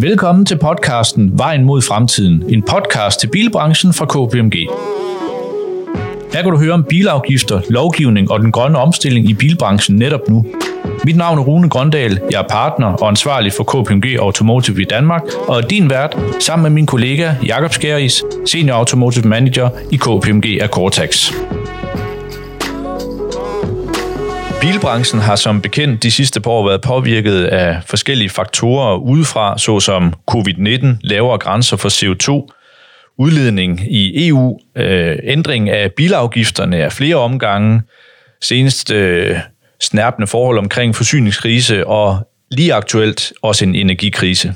Velkommen til podcasten Vejen mod fremtiden, en podcast til bilbranchen fra KPMG. Her kan du høre om bilafgifter, lovgivning og den grønne omstilling i bilbranchen netop nu. Mit navn er Rune Grøndal, jeg er partner og ansvarlig for KPMG Automotive i Danmark, og er din vært sammen med min kollega Jakob Skæris, Senior Automotive Manager i KPMG Akortax. Bilbranchen har som bekendt de sidste par år været påvirket af forskellige faktorer udefra, såsom covid-19, lavere grænser for CO2, udledning i EU, øh, ændring af bilafgifterne af flere omgange, senest øh, snærpende forhold omkring forsyningskrise og lige aktuelt også en energikrise.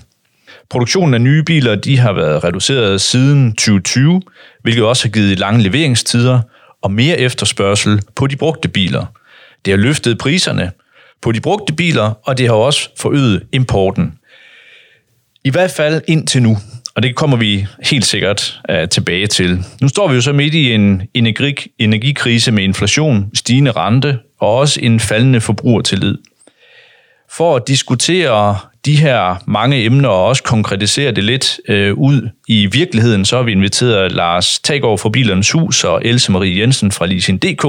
Produktionen af nye biler de har været reduceret siden 2020, hvilket også har givet lange leveringstider og mere efterspørgsel på de brugte biler – det har løftet priserne på de brugte biler, og det har også forøget importen. I hvert fald indtil nu, og det kommer vi helt sikkert uh, tilbage til. Nu står vi jo så midt i en energi, energikrise med inflation, stigende rente og også en faldende forbrugertillid. For at diskutere de her mange emner og også konkretisere det lidt øh, ud i virkeligheden, så har vi inviteret Lars Tagård fra Bilernes Hus og Else Marie Jensen fra Leasing.dk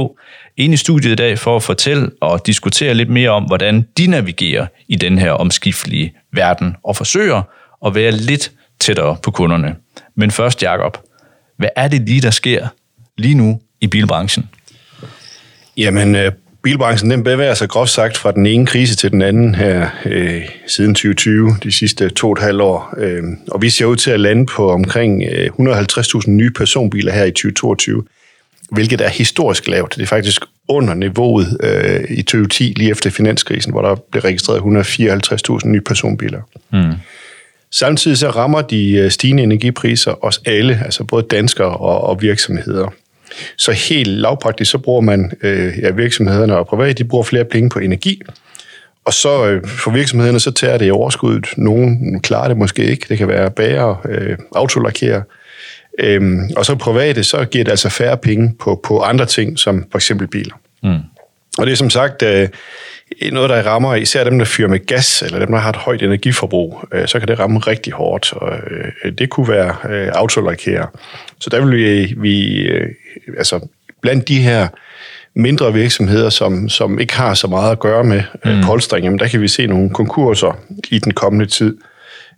ind i studiet i dag for at fortælle og diskutere lidt mere om, hvordan de navigerer i den her omskiftelige verden og forsøger at være lidt tættere på kunderne. Men først, Jakob, hvad er det lige, der sker lige nu i bilbranchen? Jamen, øh, bilbranchen den bevæger sig groft sagt fra den ene krise til den anden her øh, siden 2020, de sidste to og et halvt år. Øh, og vi ser ud til at lande på omkring øh, 150.000 nye personbiler her i 2022 hvilket er historisk lavt. Det er faktisk under niveauet øh, i 2010, lige efter finanskrisen, hvor der blev registreret 154.000 nye personbiler. Mm. Samtidig så rammer de øh, stigende energipriser os alle, altså både danskere og, og virksomheder. Så helt lavpraktisk, så bruger man, øh, ja, virksomhederne og private, de bruger flere penge på energi, og så øh, for virksomhederne, så tager det i overskuddet. Nogle klarer det måske ikke. Det kan være bager, øh, autolakere, Øhm, og så private, så giver det altså færre penge på, på andre ting, som for eksempel biler. Mm. Og det er som sagt øh, noget, der rammer især dem, der fyrer med gas, eller dem, der har et højt energiforbrug, øh, så kan det ramme rigtig hårdt. Og, øh, det kunne være øh, autolakere. Så der vil vi, vi øh, altså blandt de her mindre virksomheder, som, som ikke har så meget at gøre med øh, mm. polstring, jamen der kan vi se nogle konkurser i den kommende tid.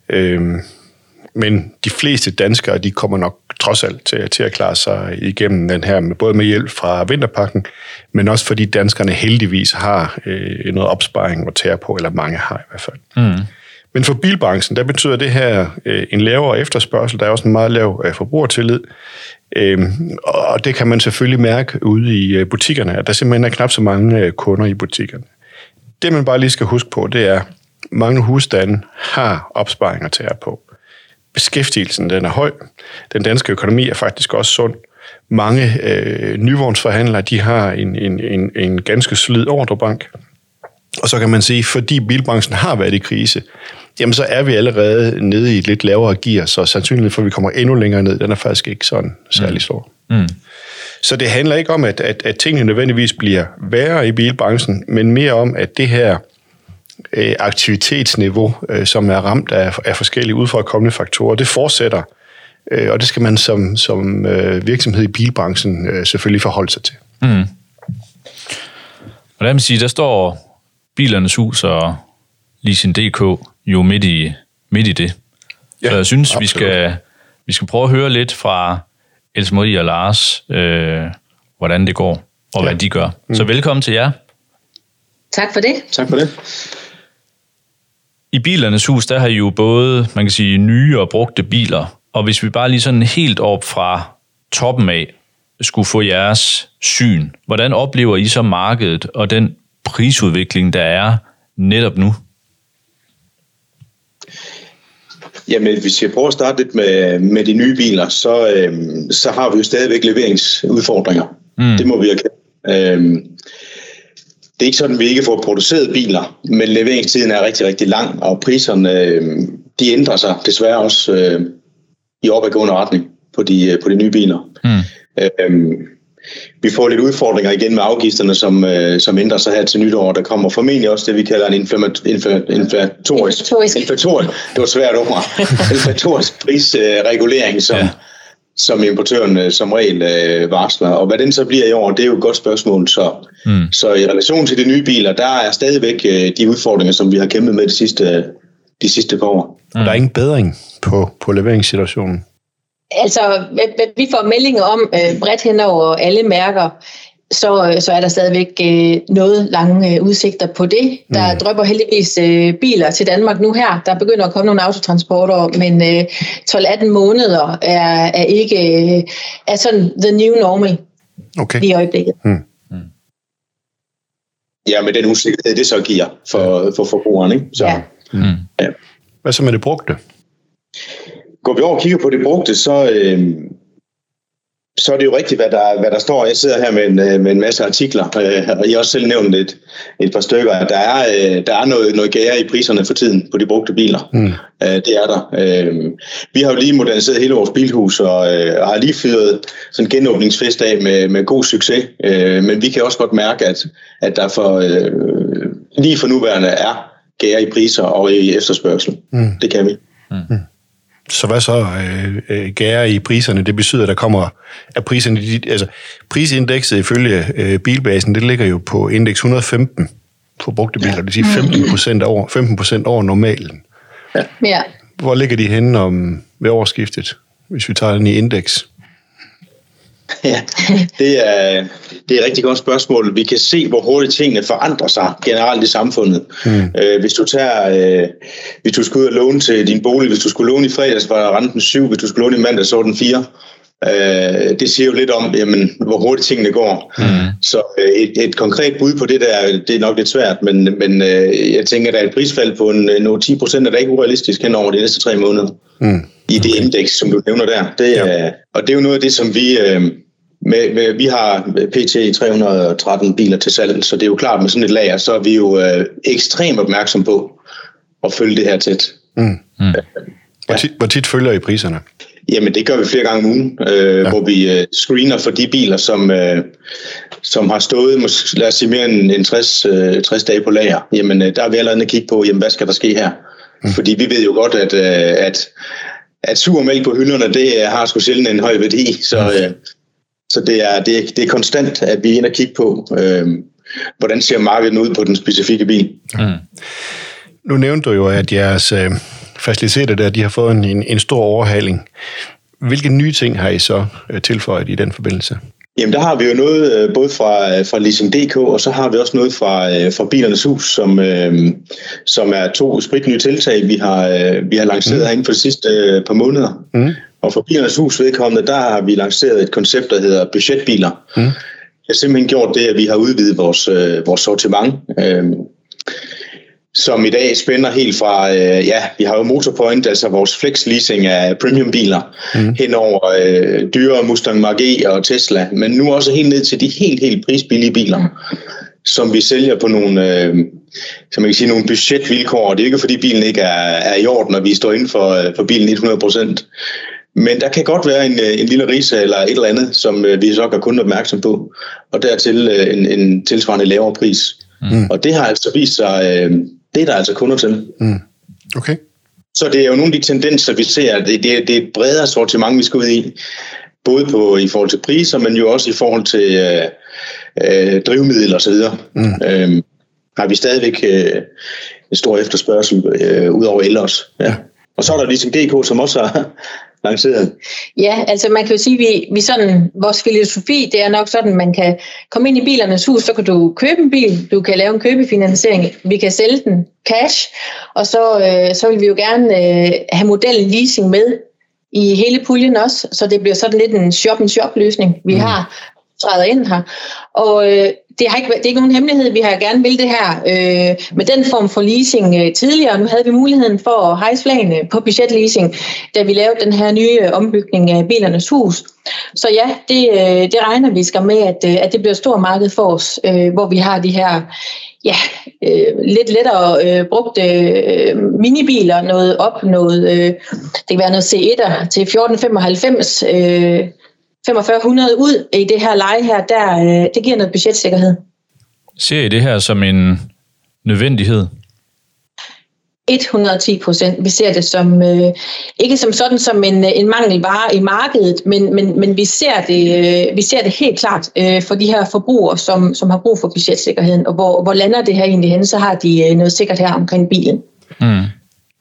Øh, men de fleste danskere, de kommer nok trods alt til, til at klare sig igennem den her, med, både med hjælp fra vinterpakken, men også fordi danskerne heldigvis har øh, noget opsparing at tære på, eller mange har i hvert fald. Mm. Men for bilbranchen, der betyder det her øh, en lavere efterspørgsel, der er også en meget lav øh, forbrugertillid, øh, og det kan man selvfølgelig mærke ude i øh, butikkerne, at der simpelthen er knap så mange øh, kunder i butikkerne. Det man bare lige skal huske på, det er, mange husstande har opsparinger til at på beskæftigelsen den er høj. Den danske økonomi er faktisk også sund. Mange øh, nyvognsforhandlere de har en, en, en, en ganske solid ordrebank. Og så kan man sige, fordi bilbranchen har været i krise, jamen så er vi allerede nede i et lidt lavere gear, så sandsynligheden for, at vi kommer endnu længere ned, den er faktisk ikke sådan særlig stor. Mm. Mm. Så det handler ikke om, at, at, at tingene nødvendigvis bliver værre i bilbranchen, men mere om, at det her øh, aktivitetsniveau, øh, som er ramt af, af forskellige udfordrende faktorer, det fortsætter. Øh, og det skal man som, som øh, virksomhed i bilbranchen øh, selvfølgelig forholde sig til. Mm. Og lad mig sige, der står bilernes hus og Leasing.dk jo midt i, midt i det. Ja, Så jeg synes, vi skal, vi skal prøve at høre lidt fra Else Marie og Lars, øh, hvordan det går og ja. hvad de gør. Mm. Så velkommen til jer. Tak for det. Tak for det. I bilernes hus, der har I jo både, man kan sige, nye og brugte biler. Og hvis vi bare lige sådan helt op fra toppen af skulle få jeres syn, hvordan oplever I så markedet og den prisudvikling, der er netop nu? Jamen, hvis jeg prøver at starte lidt med, med de nye biler, så, øhm, så har vi jo stadigvæk leveringsudfordringer. Mm. Det må vi erkende. Øhm, det er ikke sådan, at vi ikke får produceret biler, men leveringstiden er rigtig, rigtig lang, og priserne øh, de ændrer sig desværre også øh, i opadgående retning på de, øh, på de nye biler. Mm. Øh, vi får lidt udfordringer igen med afgifterne, som, øh, som ændrer sig her til nytår. Der kommer formentlig også det, vi kalder en inflatorisk, inflatorisk, inflatorisk, det var svært ord, inflatorisk prisregulering, som, ja. Som importøren som regel øh, varsler. Og hvad den så bliver i år, det er jo et godt spørgsmål. Så, mm. så i relation til de nye biler, der er stadigvæk øh, de udfordringer, som vi har kæmpet med de sidste, de sidste par år. Mm. Og der er ingen bedring på, på leveringssituationen? Altså, hvad vi får meldinger om øh, bredt hen over alle mærker, så, så er der stadigvæk øh, noget lange øh, udsigter på det. Der mm. drøber heldigvis øh, biler til Danmark nu her. Der begynder at komme nogle autotransporter, men øh, 12-18 måneder er, er ikke øh, er sådan the new normal okay. i øjeblikket. Mm. Mm. Ja, med den usikkerhed, det så giver for, for forbrugeren. Ikke? Så, ja. Mm. Ja. Hvad så med det brugte? Går vi over og kigger på det brugte, så, øh, så er det jo rigtigt, hvad der, hvad der står. Jeg sidder her med en, øh, med en masse artikler, øh, og I har også selv nævnt et, et par stykker. Der er, øh, der er noget, noget gære i priserne for tiden på de brugte biler. Mm. Øh, det er der. Øh, vi har jo lige moderniseret hele vores bilhus, og, øh, og har lige fyret sådan en genåbningsfest af med, med god succes. Øh, men vi kan også godt mærke, at, at der for, øh, lige for nuværende er gære i priser og i efterspørgsel. Mm. Det kan vi. Mm. Så hvad så øh, øh, gære i priserne? Det betyder, at der kommer at priserne, altså prisindekset ifølge øh, bilbasen, det ligger jo på indeks 115 på brugte biler. Det vil sige 15 procent over, 15 procent over normalen. Ja. Hvor ligger de henne om, ved årsskiftet, hvis vi tager den i indeks? Ja, det er, det er et rigtig godt spørgsmål. Vi kan se, hvor hurtigt tingene forandrer sig generelt i samfundet. Mm. Øh, hvis du tager, øh, hvis du skulle ud og låne til din bolig, hvis du skulle låne i fredags, var renten 7, hvis du skulle låne i mandag, så var den 4. Øh, det siger jo lidt om, jamen, hvor hurtigt tingene går. Mm. Så øh, et, et konkret bud på det der, det er nok lidt svært, men, men øh, jeg tænker, at der er et prisfald på en, en 10 procent, er da ikke urealistisk hen over de næste tre måneder. Mm. I det okay. indeks, som du nævner der. Det er, ja. Og det er jo noget af det, som vi... Øh, med, med, vi har PT 313 biler til salg, så det er jo klart med sådan et lager, så er vi jo øh, ekstremt opmærksom på at følge det her tæt. Mm. Mm. Hvor, tit, hvor tit følger I priserne? Jamen det gør vi flere gange om ugen, øh, ja. hvor vi øh, screener for de biler, som, øh, som har stået, måske, lad os sige mere end, end 60, øh, 60 dage på lager. Jamen øh, der er vi allerede kigge på, jamen, hvad skal der ske her? Mm. Fordi vi ved jo godt, at, øh, at, at sur mælk på hylderne, det har sgu sjældent en høj værdi, så... Mm. Øh, så det er, det, er, det er konstant, at vi er inde og kigge på, øh, hvordan ser markedet ud på den specifikke bil. Mm. Nu nævnte du jo, at jeres øh, faciliteter der, de har fået en, en stor overhaling. Hvilke nye ting har I så øh, tilføjet i den forbindelse? Jamen der har vi jo noget øh, både fra, fra Leasing.dk, og så har vi også noget fra, øh, fra Bilernes Hus, som, øh, som er to spritnye tiltag, vi har, øh, vi har lanceret mm. herinde for de sidste øh, par måneder. Mm. Og for Bilernes Hus vedkommende, der har vi lanceret et koncept, der hedder budgetbiler. Mm. Det har simpelthen gjort det, at vi har udvidet vores, øh, vores sortiment. Øh, som i dag spænder helt fra, øh, ja, vi har jo Motorpoint, altså vores flex leasing af premiumbiler, mm. hen over øh, dyre Mustang Mach-E og Tesla, men nu også helt ned til de helt, helt prisbillige biler, som vi sælger på nogle, øh, som man kan sige, nogle budgetvilkår. Det er ikke fordi bilen ikke er, er i orden, og vi står inden for, øh, for bilen 100%. Men der kan godt være en, øh, en lille rise eller et eller andet, som øh, vi så gør kun opmærksom på, og dertil øh, en, en tilsvarende lavere pris. Mm. Og det har altså vist sig, det er der altså kunder til. Mm. Okay. Så det er jo nogle af de tendenser, vi ser. Det, det, det er et bredere sortiment, vi skal ud i. Både på, i forhold til priser, men jo også i forhold til øh, øh, drivmiddel osv. Mm. Øhm, har vi stadigvæk øh, en stor efterspørgsel øh, ud over ellers. Ja. Og så er der ligesom DK, som også har, lanceret? Ja, altså man kan jo sige, at vi, vi sådan, vores filosofi, det er nok sådan, man kan komme ind i bilernes hus, så kan du købe en bil, du kan lave en købefinansiering, vi kan sælge den cash, og så, øh, så vil vi jo gerne øh, have modellen leasing med i hele puljen også, så det bliver sådan lidt en shop-and-shop-løsning, vi mm. har træder ind her. Og øh, det, har ikke, det er ikke nogen hemmelighed, vi har gerne vil det her øh, med den form for leasing øh, tidligere. Nu havde vi muligheden for at hejse flagene på budgetleasing, da vi lavede den her nye øh, ombygning af bilernes hus. Så ja, det, øh, det regner vi skal med, at, øh, at det bliver et stort marked for os, øh, hvor vi har de her ja, øh, lidt lettere øh, brugte øh, minibiler, noget op, noget, øh, det kan være noget C1'er til 1495, øh, 4500 ud i det her leje her, der, øh, det giver noget budgetsikkerhed. Ser I det her som en nødvendighed? 110 procent. Vi ser det som øh, ikke som sådan som en, en mangelvare i markedet, men, men, men vi, ser det, øh, vi ser det helt klart øh, for de her forbrugere, som, som har brug for budgetsikkerheden. Og hvor, hvor lander det her egentlig hen, så har de øh, noget sikkert her omkring bilen. Mm.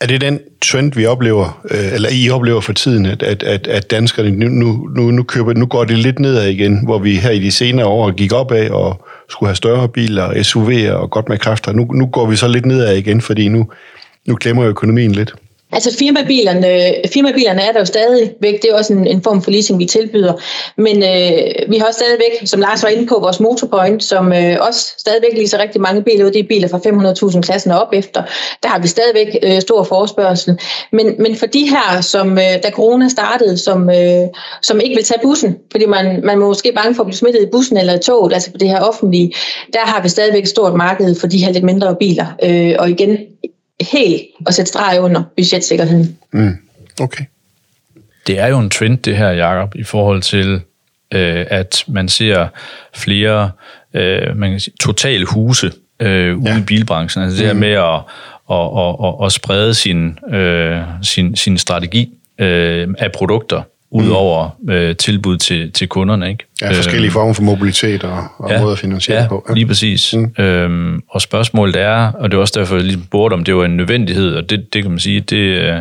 Er det den trend, vi oplever, øh, eller I oplever for tiden, at, at, at, danskerne nu, nu, nu, køber, nu går det lidt nedad igen, hvor vi her i de senere år gik opad og skulle have større biler, SUV'er og godt med kræfter. Nu, nu går vi så lidt nedad igen, fordi nu, nu klemmer økonomien lidt. Altså firmabilerne, firmabilerne er der jo stadigvæk, det er også en, en form for leasing, vi tilbyder. Men øh, vi har også stadigvæk, som Lars var inde på, vores motorpoint, som øh, også stadigvæk leaser rigtig mange biler ud. Det er biler fra 500.000 klassen og op efter. Der har vi stadigvæk øh, stor forespørgsel. Men, men for de her, som øh, da corona startede, som, øh, som ikke vil tage bussen, fordi man, man må måske bange for at blive smittet i bussen eller i toget, altså på det her offentlige, der har vi stadigvæk et stort marked for de her lidt mindre biler. Øh, og igen, helt at sætte streg under budgetsikkerheden. Mm. Okay. Det er jo en trend, det her, Jacob, i forhold til, øh, at man ser flere øh, man kan sige, totale huse øh, ude ja. i bilbranchen. Altså det her mm. med at, at, at, at sprede sin, øh, sin, sin strategi øh, af produkter udover mm. øh, tilbud til, til kunderne. Ikke? Ja, forskellige øh, former for mobilitet og, og ja, måder at finansiere ja, på. Ja, lige præcis. Mm. Øhm, og spørgsmålet er, og det er også derfor, jeg lige spurgte om, det var en nødvendighed, og det, det kan man sige, det, øh,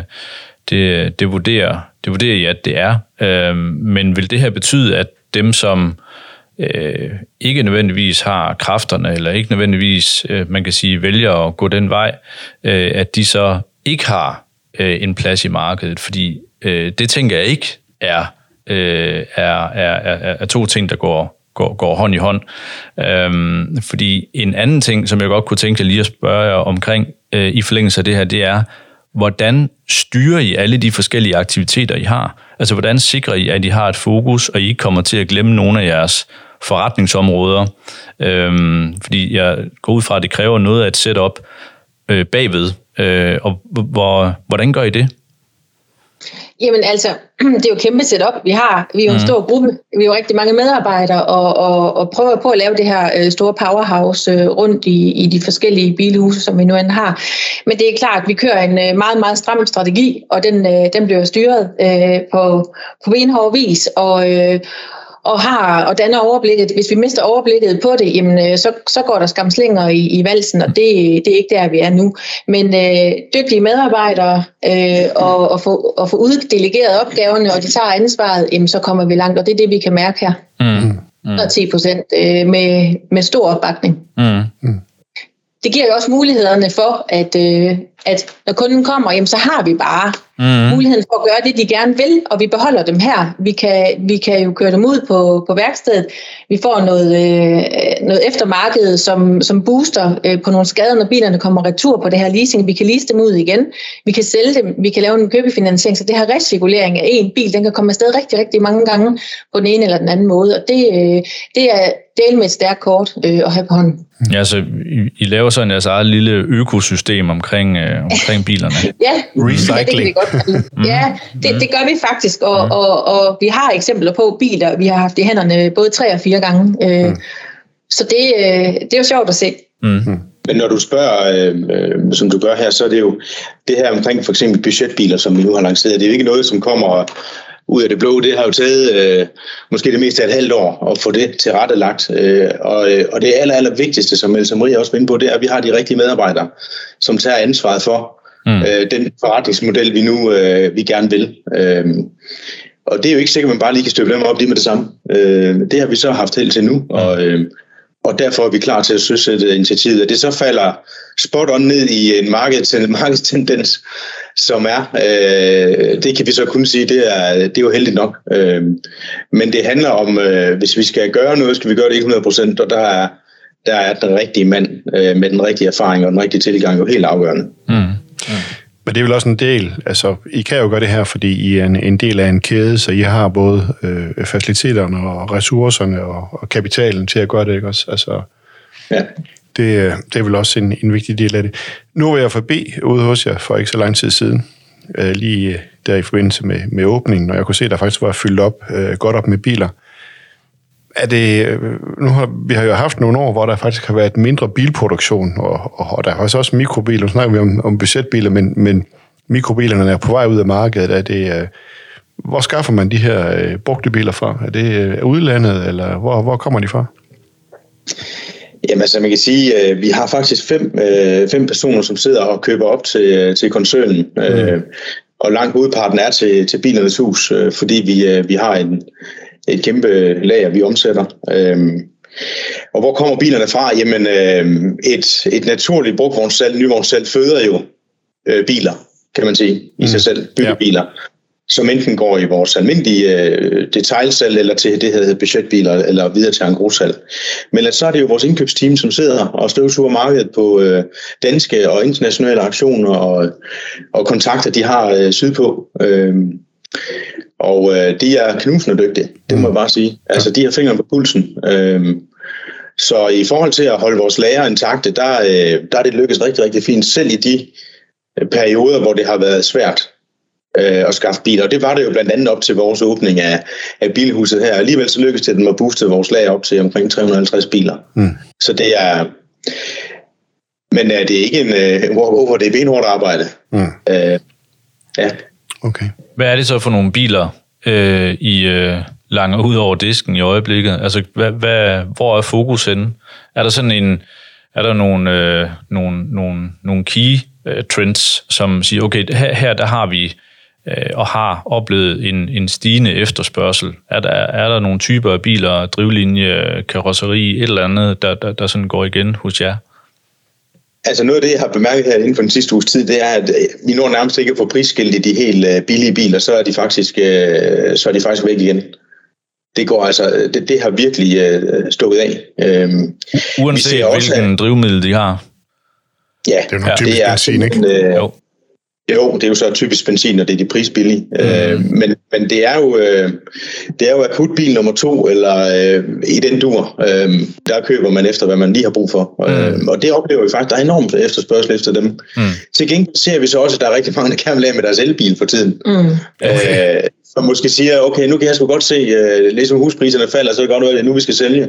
det, det, vurderer, det vurderer jeg, at det er. Øhm, men vil det her betyde, at dem, som øh, ikke nødvendigvis har kræfterne, eller ikke nødvendigvis, øh, man kan sige, vælger at gå den vej, øh, at de så ikke har øh, en plads i markedet, fordi øh, det tænker jeg ikke er, øh, er, er, er, er to ting, der går, går, går hånd i hånd. Øhm, fordi en anden ting, som jeg godt kunne tænke lige at spørge jer omkring øh, i forlængelse af det her, det er, hvordan styrer I alle de forskellige aktiviteter, I har? Altså, hvordan sikrer I, at I har et fokus, og I ikke kommer til at glemme nogle af jeres forretningsområder? Øhm, fordi jeg går ud fra, at det kræver noget af et setup øh, bagved. Øh, og hvor, hvordan gør I det? Jamen altså, det er jo kæmpe setup, vi har. Vi er jo en mm. stor gruppe, vi er jo rigtig mange medarbejdere, og, og, og prøver på at lave det her øh, store powerhouse øh, rundt i, i de forskellige bilhuse, som vi nu end har. Men det er klart, at vi kører en øh, meget, meget stram strategi, og den, den bliver styret øh, på, på benhård vis, og, øh, og har og danner overblikket. Hvis vi mister overblikket på det, jamen, øh, så, så går der skamslinger i, i valsen, og det, det er ikke der, vi er nu. Men øh, dygtige medarbejdere øh, og, og, få, og få uddelegeret opgaverne, og de tager ansvaret, jamen, så kommer vi langt, og det er det, vi kan mærke her. Mm. Mm. 10 procent øh, med, med stor opbakning. Mm. Mm. Det giver jo også mulighederne for, at, øh, at når kunden kommer, jamen, så har vi bare mm. muligheden for at gøre det, de gerne vil, og vi beholder dem her. Vi kan, vi kan jo køre dem ud på, på værkstedet. Vi får noget, øh, noget eftermarked, som, som booster øh, på nogle skader, når bilerne kommer retur på det her leasing. Vi kan lease dem ud igen. Vi kan sælge dem. Vi kan lave en købefinansiering. Så det her recirkulering af en bil, den kan komme afsted rigtig, rigtig mange gange på den ene eller den anden måde. Og det, øh, det er del med et stærkt kort øh, at have på hånden. Ja, altså, I, I laver sådan jeres eget lille økosystem omkring, øh, omkring bilerne. ja, Recycling. Ja, det kan vi godt Mm. Ja, det, det gør vi faktisk, og, mm. og, og vi har eksempler på biler, vi har haft i hænderne både tre og fire gange. Øh, mm. Så det, øh, det er jo sjovt at se. Mm. mm. Men når du spørger, øh, øh, som du gør her, så er det jo det her omkring for eksempel budgetbiler, som vi nu har lanceret. Det er jo ikke noget, som kommer ud af det blå. Det har jo taget øh, måske det meste af et halvt år at få det til rette lagt. Øh, og, øh, og det aller, aller vigtigste, som Elsa Maria også var inde på, det er, at vi har de rigtige medarbejdere, som tager ansvaret for, mm. øh, den forretningsmodel, vi nu øh, vi gerne vil. Øh, og det er jo ikke sikkert, at man bare lige kan støbe dem op lige med det samme. Øh, det har vi så haft held til nu, og, øh, og derfor er vi klar til at søsætte initiativet. At det så falder spot on ned i en marked, markedstendens, som er, øh, det kan vi så kun sige, det er, det er jo heldigt nok. Øh, men det handler om, øh, hvis vi skal gøre noget, skal vi gøre det ikke 100%, og der er, der er den rigtige mand øh, med den rigtige erfaring og den rigtige tilgang jo helt afgørende. Mm. Ja. Men det er vel også en del, altså I kan jo gøre det her, fordi I er en, en del af en kæde, så I har både øh, faciliteterne og ressourcerne og, og kapitalen til at gøre det, ikke også? Altså, ja. det, det er vel også en, en vigtig del af det. Nu var jeg forbi ude hos jer for ikke så lang tid siden, øh, lige der i forbindelse med, med åbningen, og jeg kunne se, at der faktisk var fyldt op, øh, godt op med biler. Er det, øh, nu har, vi har jo haft nogle år, hvor der faktisk har været mindre bilproduktion, og, og, og der er også mikrobiler. Nu snakker vi om, om budgetbiler, men, men mikrobilerne er på vej ud af markedet. Er det, øh, hvor skaffer man de her øh, brugte biler fra? Er det øh, udlandet, eller hvor, hvor kommer de fra? Jamen, altså man kan sige, øh, vi har faktisk fem, øh, fem personer, som sidder og køber op til, til koncernen. Mm. Øh, og langt udparten er til, til bilernes hus, øh, fordi vi, øh, vi har en, et kæmpe lager, vi omsætter. Øh, og hvor kommer bilerne fra? Jamen, øh, et, et naturligt brugtvognssalg, nyvognssalg, føder jo øh, biler, kan man sige, i sig mm. selv, byggebiler. Ja som enten går i vores almindelige øh, detailsalg eller til det, der hedder budgetbiler, eller videre til en grussalg. Men så er det jo vores indkøbsteam, som sidder og støvsuger markedet på øh, danske og internationale aktioner og, og kontakter, de har øh, sydpå. Øh, og øh, de er knusende dygtige, det må jeg bare sige. Altså, de har fingeren på pulsen. Øh, så i forhold til at holde vores lager intakte, der, øh, der er det lykkedes rigtig, rigtig fint, selv i de øh, perioder, hvor det har været svært øh, at skaffe biler. Og det var det jo blandt andet op til vores åbning af, af bilhuset her. Alligevel så lykkedes det, at den var boostet vores lag op til omkring 350 biler. Mm. Så det er... Men er det er ikke en uh, walk-over, det er benhårdt arbejde. Mm. Uh, ja. Okay. Hvad er det så for nogle biler, øh, I øh, langer ud over disken i øjeblikket? Altså, hvad, hvad, hvor er fokus henne? Er der sådan en... Er der nogle, øh, nogle, nogle, nogle key øh, trends, som siger, okay, her, her der har vi øh, og har oplevet en, en stigende efterspørgsel? Er der, er der nogle typer af biler, drivlinje, karosseri, et eller andet, der, der, der sådan går igen hos jer? Altså noget af det, jeg har bemærket her inden for den sidste uges tid, det er, at øh, vi når nærmest ikke at få prisskilt i de helt øh, billige biler, så er de faktisk, øh, så er de faktisk væk igen. Det går altså, det, det har virkelig stået af. Øhm, Uanset hvilken også, drivmiddel de har? Ja, det er, jo ja, det er benzin, ikke? jo. Jo, det er jo så typisk benzin, og det er de prisbillige. Mm. Øh, men, men det er jo øh, det er jo akutbil nummer to, eller øh, i den dur, øh, der køber man efter, hvad man lige har brug for. Mm. Øh, og det oplever vi faktisk, der er enormt efterspørgsel efter dem. Mm. Til gengæld ser vi så også, at der er rigtig mange, der gerne vil af med deres elbil for tiden. Mm. Okay. Øh, som måske siger, okay, nu kan jeg sgu godt se, øh, ligesom huspriserne falder, så er det godt, at det er nu, vi skal sælge.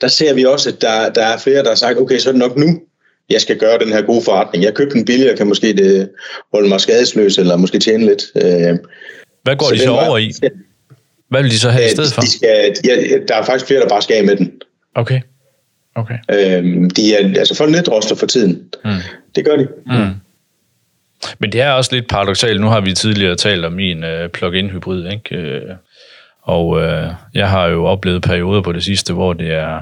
Der ser vi også, at der, der er flere, der har sagt, okay, så er det nok nu, jeg skal gøre den her gode forretning. Jeg købte den billigere, kan måske det holde mig skadesløs, eller måske tjene lidt. Øh, Hvad går så de så over i? Hvad vil de så have i stedet for? De skal, ja, der er faktisk flere, der bare skal af med den. Okay. okay. Øhm, de er, altså folk nedroster for tiden. Mm. Det gør de. Mm. Men det er også lidt paradoxalt. Nu har vi tidligere talt om min uh, plug-in hybrid, ikke? Uh, og uh, jeg har jo oplevet perioder på det sidste, hvor det er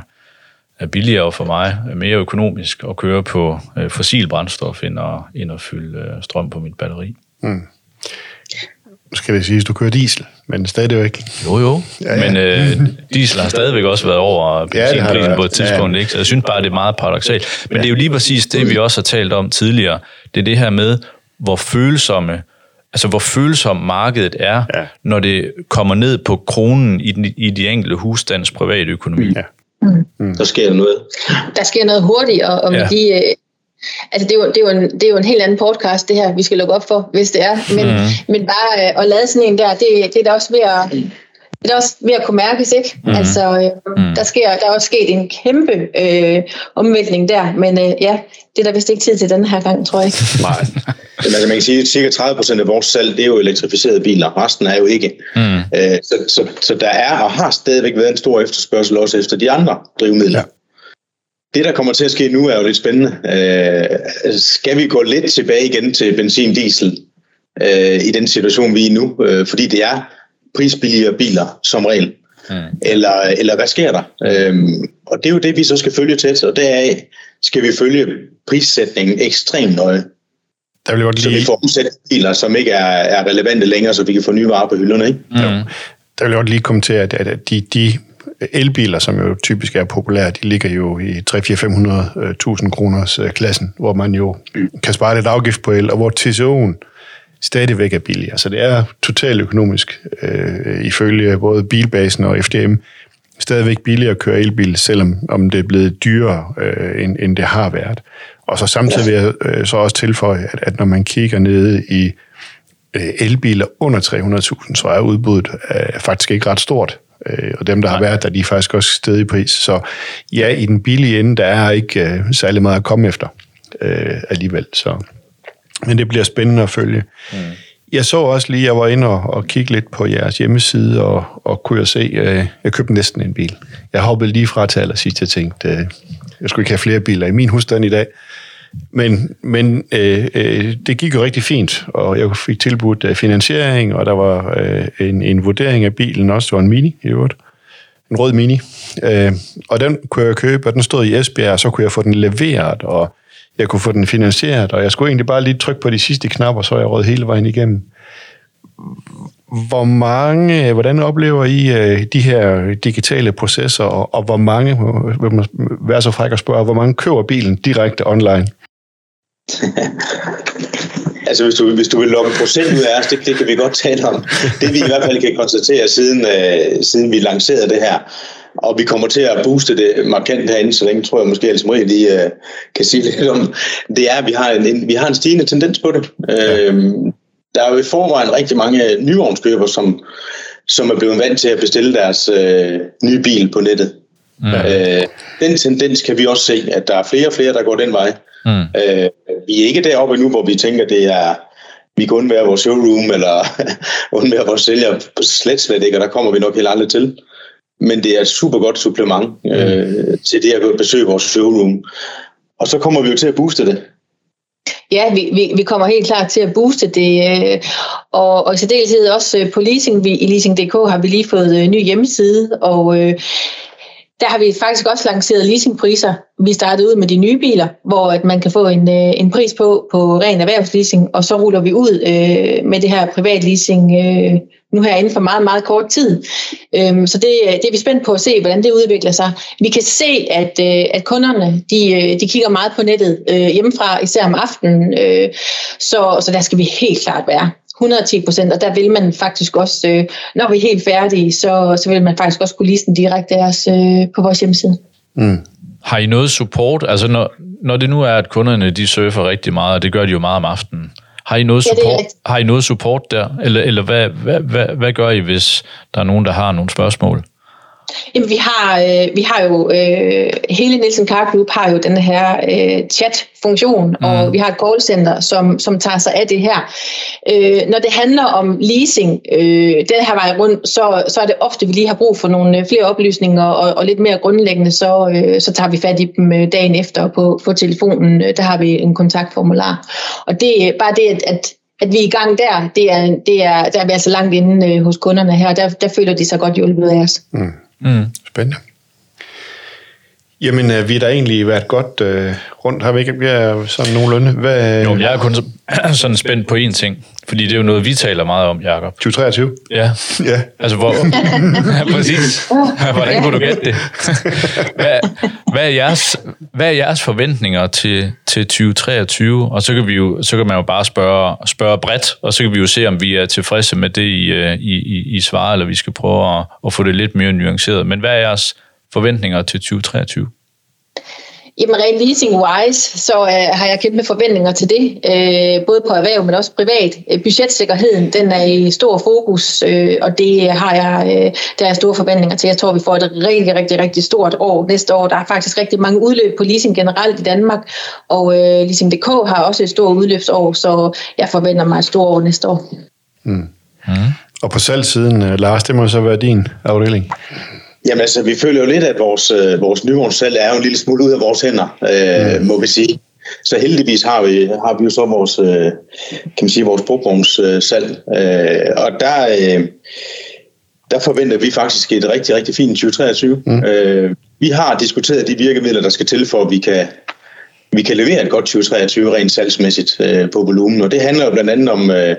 er billigere for mig, mere økonomisk at køre på øh, fossil brændstof, end at, end at fylde øh, strøm på mit batteri. Mm. Skal det sige, at du kører diesel, men stadigvæk. Jo, jo. Ja, ja. Men øh, diesel har stadigvæk også været over benzinprisen ja, på et tidspunkt, ja. ikke? så jeg synes bare, det er meget paradoxalt. Men ja. det er jo lige præcis det, vi også har talt om tidligere. Det er det her med, hvor følsomme altså hvor følsom markedet er, ja. når det kommer ned på kronen i, den, i de enkelte husstands private økonomi. Ja. Mm. Der sker noget. Der sker noget hurtigt, og, og med ja. de... Øh, altså det er, jo, det, er jo en, det er jo en helt anden podcast, det her, vi skal lukke op for, hvis det er. Men, mm. men bare øh, at lade sådan en der, det, det er da også ved at det er også ved at kunne mærkes, ikke? Mm. Altså, øh, mm. der, sker, der er også sket en kæmpe øh, omvæltning der, men øh, ja, det er der vist ikke tid til den her gang, tror jeg ikke. Nej. Men altså, man kan sige, at cirka 30 procent af vores salg, det er jo elektrificerede biler. Resten er jo ikke. Mm. Øh, så, så, så der er og har stadigvæk været en stor efterspørgsel også efter de andre drivmidler. Ja. Det, der kommer til at ske nu, er jo lidt spændende. Øh, skal vi gå lidt tilbage igen til benzin-diesel øh, i den situation, vi er i nu? Øh, fordi det er prisbilligere biler som regel. Mm. Eller, eller hvad sker der? Øhm, og det er jo det, vi så skal følge tæt, og deraf skal vi følge prissætningen ekstremt nøje. Der vil lige... Så vi får omsat biler, som ikke er, er relevante længere, så vi kan få nye varer på hylderne. Ikke? Mm. Der vil jeg godt lige kommentere, at, at de, de elbiler, som jo typisk er populære, de ligger jo i 3-4-500.000 kroners øh, klassen, hvor man jo kan spare lidt afgift på el, og hvor TCO'en stadigvæk er billigere. Så det er totalt økonomisk, øh, ifølge både bilbasen og FDM, stadigvæk billigere at køre elbil, selvom om det er blevet dyrere, øh, end, end det har været. Og så samtidig vil jeg øh, så også tilføje, at, at når man kigger ned i øh, elbiler under 300.000, så er udbuddet øh, faktisk ikke ret stort. Øh, og dem, der har været der, de er faktisk også stedet i pris. Så ja, i den billige ende, der er ikke øh, særlig meget at komme efter øh, alligevel. Så. Men det bliver spændende at følge. Mm. Jeg så også lige, jeg var inde og, og kigge lidt på jeres hjemmeside, og, og kunne jeg se, øh, jeg købte næsten en bil. Jeg hoppede lige fra til allersidst, jeg tænkte, øh, jeg skulle ikke have flere biler i min husstand i dag. Men, men øh, øh, det gik jo rigtig fint, og jeg fik tilbudt øh, finansiering, og der var øh, en, en vurdering af bilen også. Det var en Mini i øvrigt. En rød Mini. Øh, og den kunne jeg købe, og den stod i Esbjerg, og så kunne jeg få den leveret, og jeg kunne få den finansieret, og jeg skulle egentlig bare lige trykke på de sidste knapper, så jeg råd hele vejen igennem. Hvor mange, øh, hvordan oplever I øh, de her digitale processer, og, og hvor mange, vil man være så fræk at spørge, hvor mange køber bilen direkte online? altså hvis du, hvis du vil lukke procent ud af os, det, det kan vi godt tale om. Det vi i hvert fald kan konstatere, siden, øh, siden vi lancerede det her, og vi kommer til at booste det markant herinde, så længe tror jeg måske, at Marie lige øh, kan sige lidt om, det er, at vi har en, en, vi har en stigende tendens på det. Ja. Øhm, der er jo i forvejen rigtig mange nyvognskøbere, som, som er blevet vant til at bestille deres øh, nye bil på nettet. Mm. Øh, den tendens kan vi også se, at der er flere og flere, der går den vej. Mm. Øh, vi er ikke deroppe nu, hvor vi tænker, det er, vi kan undvære vores showroom, eller undvære vores sælger slet slet ikke, og der kommer vi nok helt aldrig til. Men det er et super godt supplement øh, mm. til det at besøge vores showroom. Og så kommer vi jo til at booste det. Ja, vi, vi, vi kommer helt klart til at booste det, øh, og, og i særdeleshed også øh, på leasing. Vi, I leasing.dk har vi lige fået en ny hjemmeside, og øh, der har vi faktisk også lanceret leasingpriser. Vi startede ud med de nye biler, hvor at man kan få en, øh, en pris på på ren erhvervsleasing, og så ruller vi ud øh, med det her privatleasing øh, nu her inden for meget, meget kort tid. Øhm, så det, øh, det er vi spændt på at se, hvordan det udvikler sig. Vi kan se, at, øh, at kunderne de, øh, de kigger meget på nettet øh, hjemmefra, især om aftenen, øh, så, så der skal vi helt klart være. 110 procent, og der vil man faktisk også, øh, når vi er helt færdige, så, så vil man faktisk også kunne lise den direkte af os øh, på vores hjemmeside. Mm. Har I noget support? Altså når, når det nu er, at kunderne de surfer rigtig meget, og det gør de jo meget om aftenen, har I noget support, ja, har I noget support der? Eller, eller hvad, hvad, hvad, hvad gør I, hvis der er nogen, der har nogle spørgsmål? Jamen, vi har, øh, vi har jo, øh, hele Nielsen Car Group har jo den her øh, chat-funktion, mm. og vi har et callcenter, som, som tager sig af det her. Øh, når det handler om leasing øh, den her vej rundt, så, så er det ofte, vi lige har brug for nogle øh, flere oplysninger, og, og lidt mere grundlæggende, så, øh, så tager vi fat i dem øh, dagen efter på, på telefonen. Der har vi en kontaktformular. Og det er bare det, at, at at vi er i gang der, det er, det er, der er vi altså langt inde øh, hos kunderne her, der, der føler de sig godt hjulpet af os. Mm. Mm. Spændende. Jamen, øh, vi har da egentlig været godt øh, rundt. Har vi ikke? Vi er sådan nogenlunde. Hvad, jo, jeg er kun sådan spændt på én ting. Fordi det er jo noget, vi taler meget om, Jacob. 2023? Ja. ja. Altså, hvor... ja, præcis. Hvordan kunne du gætte det? hvad, hvad, er jeres, hvad er jeres forventninger til, til 2023? Og så kan, vi jo, så kan man jo bare spørge, spørge bredt, og så kan vi jo se, om vi er tilfredse med det i, øh, i, i, i svarer, eller vi skal prøve at, at få det lidt mere nuanceret. Men hvad er jeres forventninger til 2023? Jamen rent leasing-wise, så øh, har jeg kæmpe forventninger til det, øh, både på erhverv, men også privat. Øh, budgetsikkerheden, den er i stor fokus, øh, og det har jeg, øh, der er store forventninger til. Jeg tror, vi får et rigtig, rigtig, rigtig stort år næste år. Der er faktisk rigtig mange udløb på leasing generelt i Danmark, og øh, Leasing.dk har også et stort udløbsår, så jeg forventer mig et stort år næste år. Mm. Mm. Og på salgsiden, øh, Lars, det må så være din afdeling. Jamen altså, vi føler jo lidt, at vores, øh, vores nyvognssalg er jo en lille smule ud af vores hænder, øh, mm. må vi sige. Så heldigvis har vi, har vi jo så vores, øh, kan man sige, vores brugvognssalg. Øh, og der, øh, der forventer vi faktisk et rigtig, rigtig fint 2023. Mm. Øh, vi har diskuteret de virkemidler, der skal til for, at vi kan, vi kan levere et godt 2023 rent salgsmæssigt øh, på volumen. Og det handler jo blandt andet om... Øh,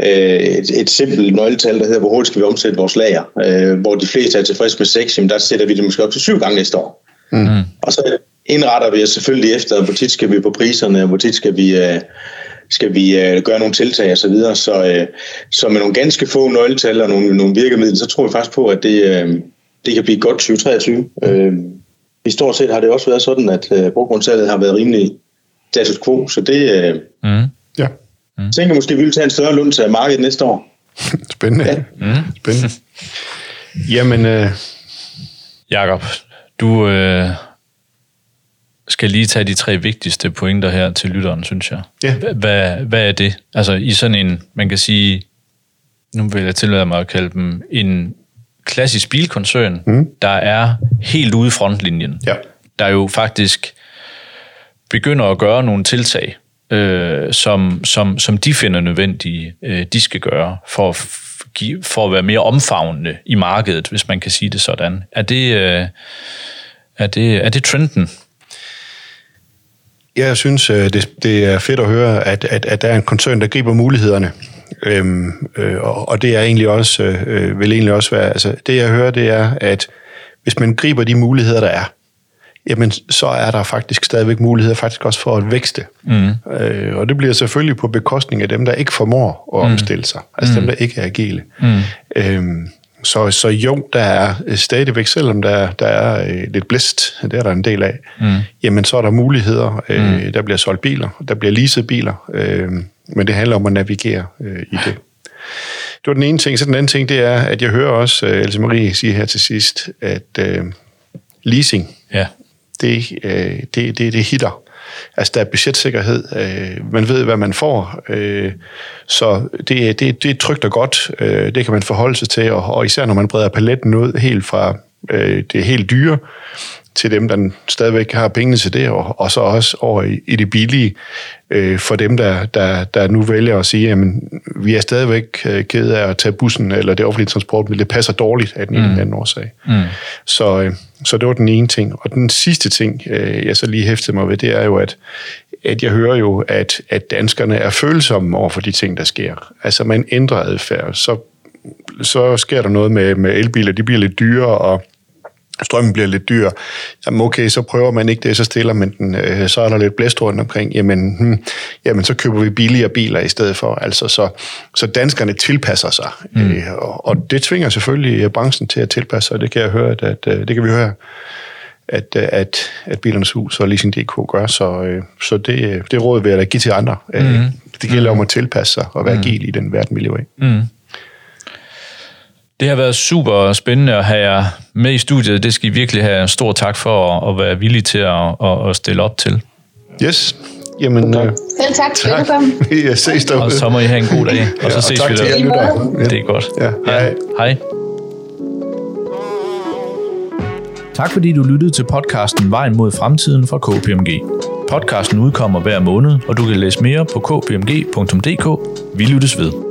øh, et, et simpelt nøgletal, der hedder, hvor hurtigt skal vi omsætte vores lager. Øh, hvor de fleste er tilfredse med 6, jamen der sætter vi det måske op til syv gange næste år. Mm. Og så indretter vi os selvfølgelig efter, hvor tit skal vi på priserne, hvor tit skal vi, øh, skal vi øh, gøre nogle tiltag osv. Så, videre. så, øh, så med nogle ganske få nøgletal og nogle, nogle virkemidler, så tror vi faktisk på, at det, øh, det kan blive godt 2023. Øh, I stort set har det også været sådan, at øh, bruggrundsalget har været rimelig status quo, så det, øh, mm. ja. Mm. Tænker måske, vi vil tage en større lund til markedet næste år. Spændende. Ja. Mm. Spændende. Jamen, øh... Jakob, du øh, skal lige tage de tre vigtigste pointer her til lytteren, synes jeg. Ja. Hvad, hvad er det? Altså i sådan en, man kan sige, nu vil jeg tillade mig at kalde dem, en klassisk bilkoncern, mm. der er helt ude i frontlinjen. Ja. Der jo faktisk begynder at gøre nogle tiltag, øh, som, som, som de finder nødvendige, øh, de skal gøre for, at, give, for at være mere omfavnende i markedet, hvis man kan sige det sådan. Er det, øh, er det, er det trenden? Ja, jeg synes, øh, det, det er fedt at høre, at, at, at der er en koncern, der griber mulighederne. Øhm, øh, og, og det er egentlig også, øh, øh vil egentlig også være, altså det jeg hører, det er, at hvis man griber de muligheder, der er, jamen så er der faktisk stadigvæk muligheder faktisk også for at vækste. Mm. Øh, og det bliver selvfølgelig på bekostning af dem, der ikke formår at mm. omstille sig. Altså mm. dem, der ikke er agile. Mm. Øhm, så, så jo, der er stadigvæk, selvom der, der er øh, lidt blæst, det er der en del af, mm. jamen så er der muligheder. Øh, mm. Der bliver solgt biler, der bliver leaset biler, øh, men det handler om at navigere øh, i det. Det var den ene ting. Så den anden ting, det er, at jeg hører også øh, Else Marie sige her til sidst, at øh, leasing, ja det, øh, det, det, det hitter. Altså, der er budgetsikkerhed. Øh, man ved, hvad man får. Øh, så det, det, det er trygt og godt. Øh, det kan man forholde sig til, og, og især når man breder paletten ud helt fra øh, det helt dyre til dem, der stadigvæk har pengene til det, og, og så også over i, i det billige, øh, for dem, der, der, der nu vælger at sige, at vi er stadigvæk øh, ked af at tage bussen eller det offentlige transport, men det passer dårligt af den ene mm. eller anden årsag. Mm. Så, øh, så det var den ene ting. Og den sidste ting, øh, jeg så lige hæftede mig ved, det er jo, at, at jeg hører jo, at, at danskerne er følsomme over for de ting, der sker. Altså man ændrer adfærd, så, så sker der noget med, med elbiler, de bliver lidt dyrere, og strømmen bliver lidt dyr, jamen okay, så prøver man ikke det, så stiller man den, øh, så er der lidt blæst rundt omkring, jamen, hmm, jamen så køber vi billigere biler i stedet for. Altså, så, så danskerne tilpasser sig, mm. øh, og, og det tvinger selvfølgelig branchen til at tilpasse sig, det kan jeg høre, at, at øh, det kan vi høre, at, øh, at, at Bilernes Hus og Leasing.dk gør, så, øh, så det, det råd vil jeg da give til andre. Mm. Det gælder mm. om at tilpasse sig og være mm. agil i den verden, vi lever i. Mm. Det har været super spændende at have jer med i studiet. Det skal I virkelig have en stor tak for at være villige til at, at stille op til. Yes. Jamen, okay. Øh, Selv tak, tak. Jeg ses derude. Og så må I have en god dag, og så ja, ses og vi der. Det er godt. Ja, hej. Ja, hej. Tak fordi du lyttede til podcasten Vejen mod fremtiden fra KPMG. Podcasten udkommer hver måned, og du kan læse mere på kpmg.dk. Vi lyttes ved.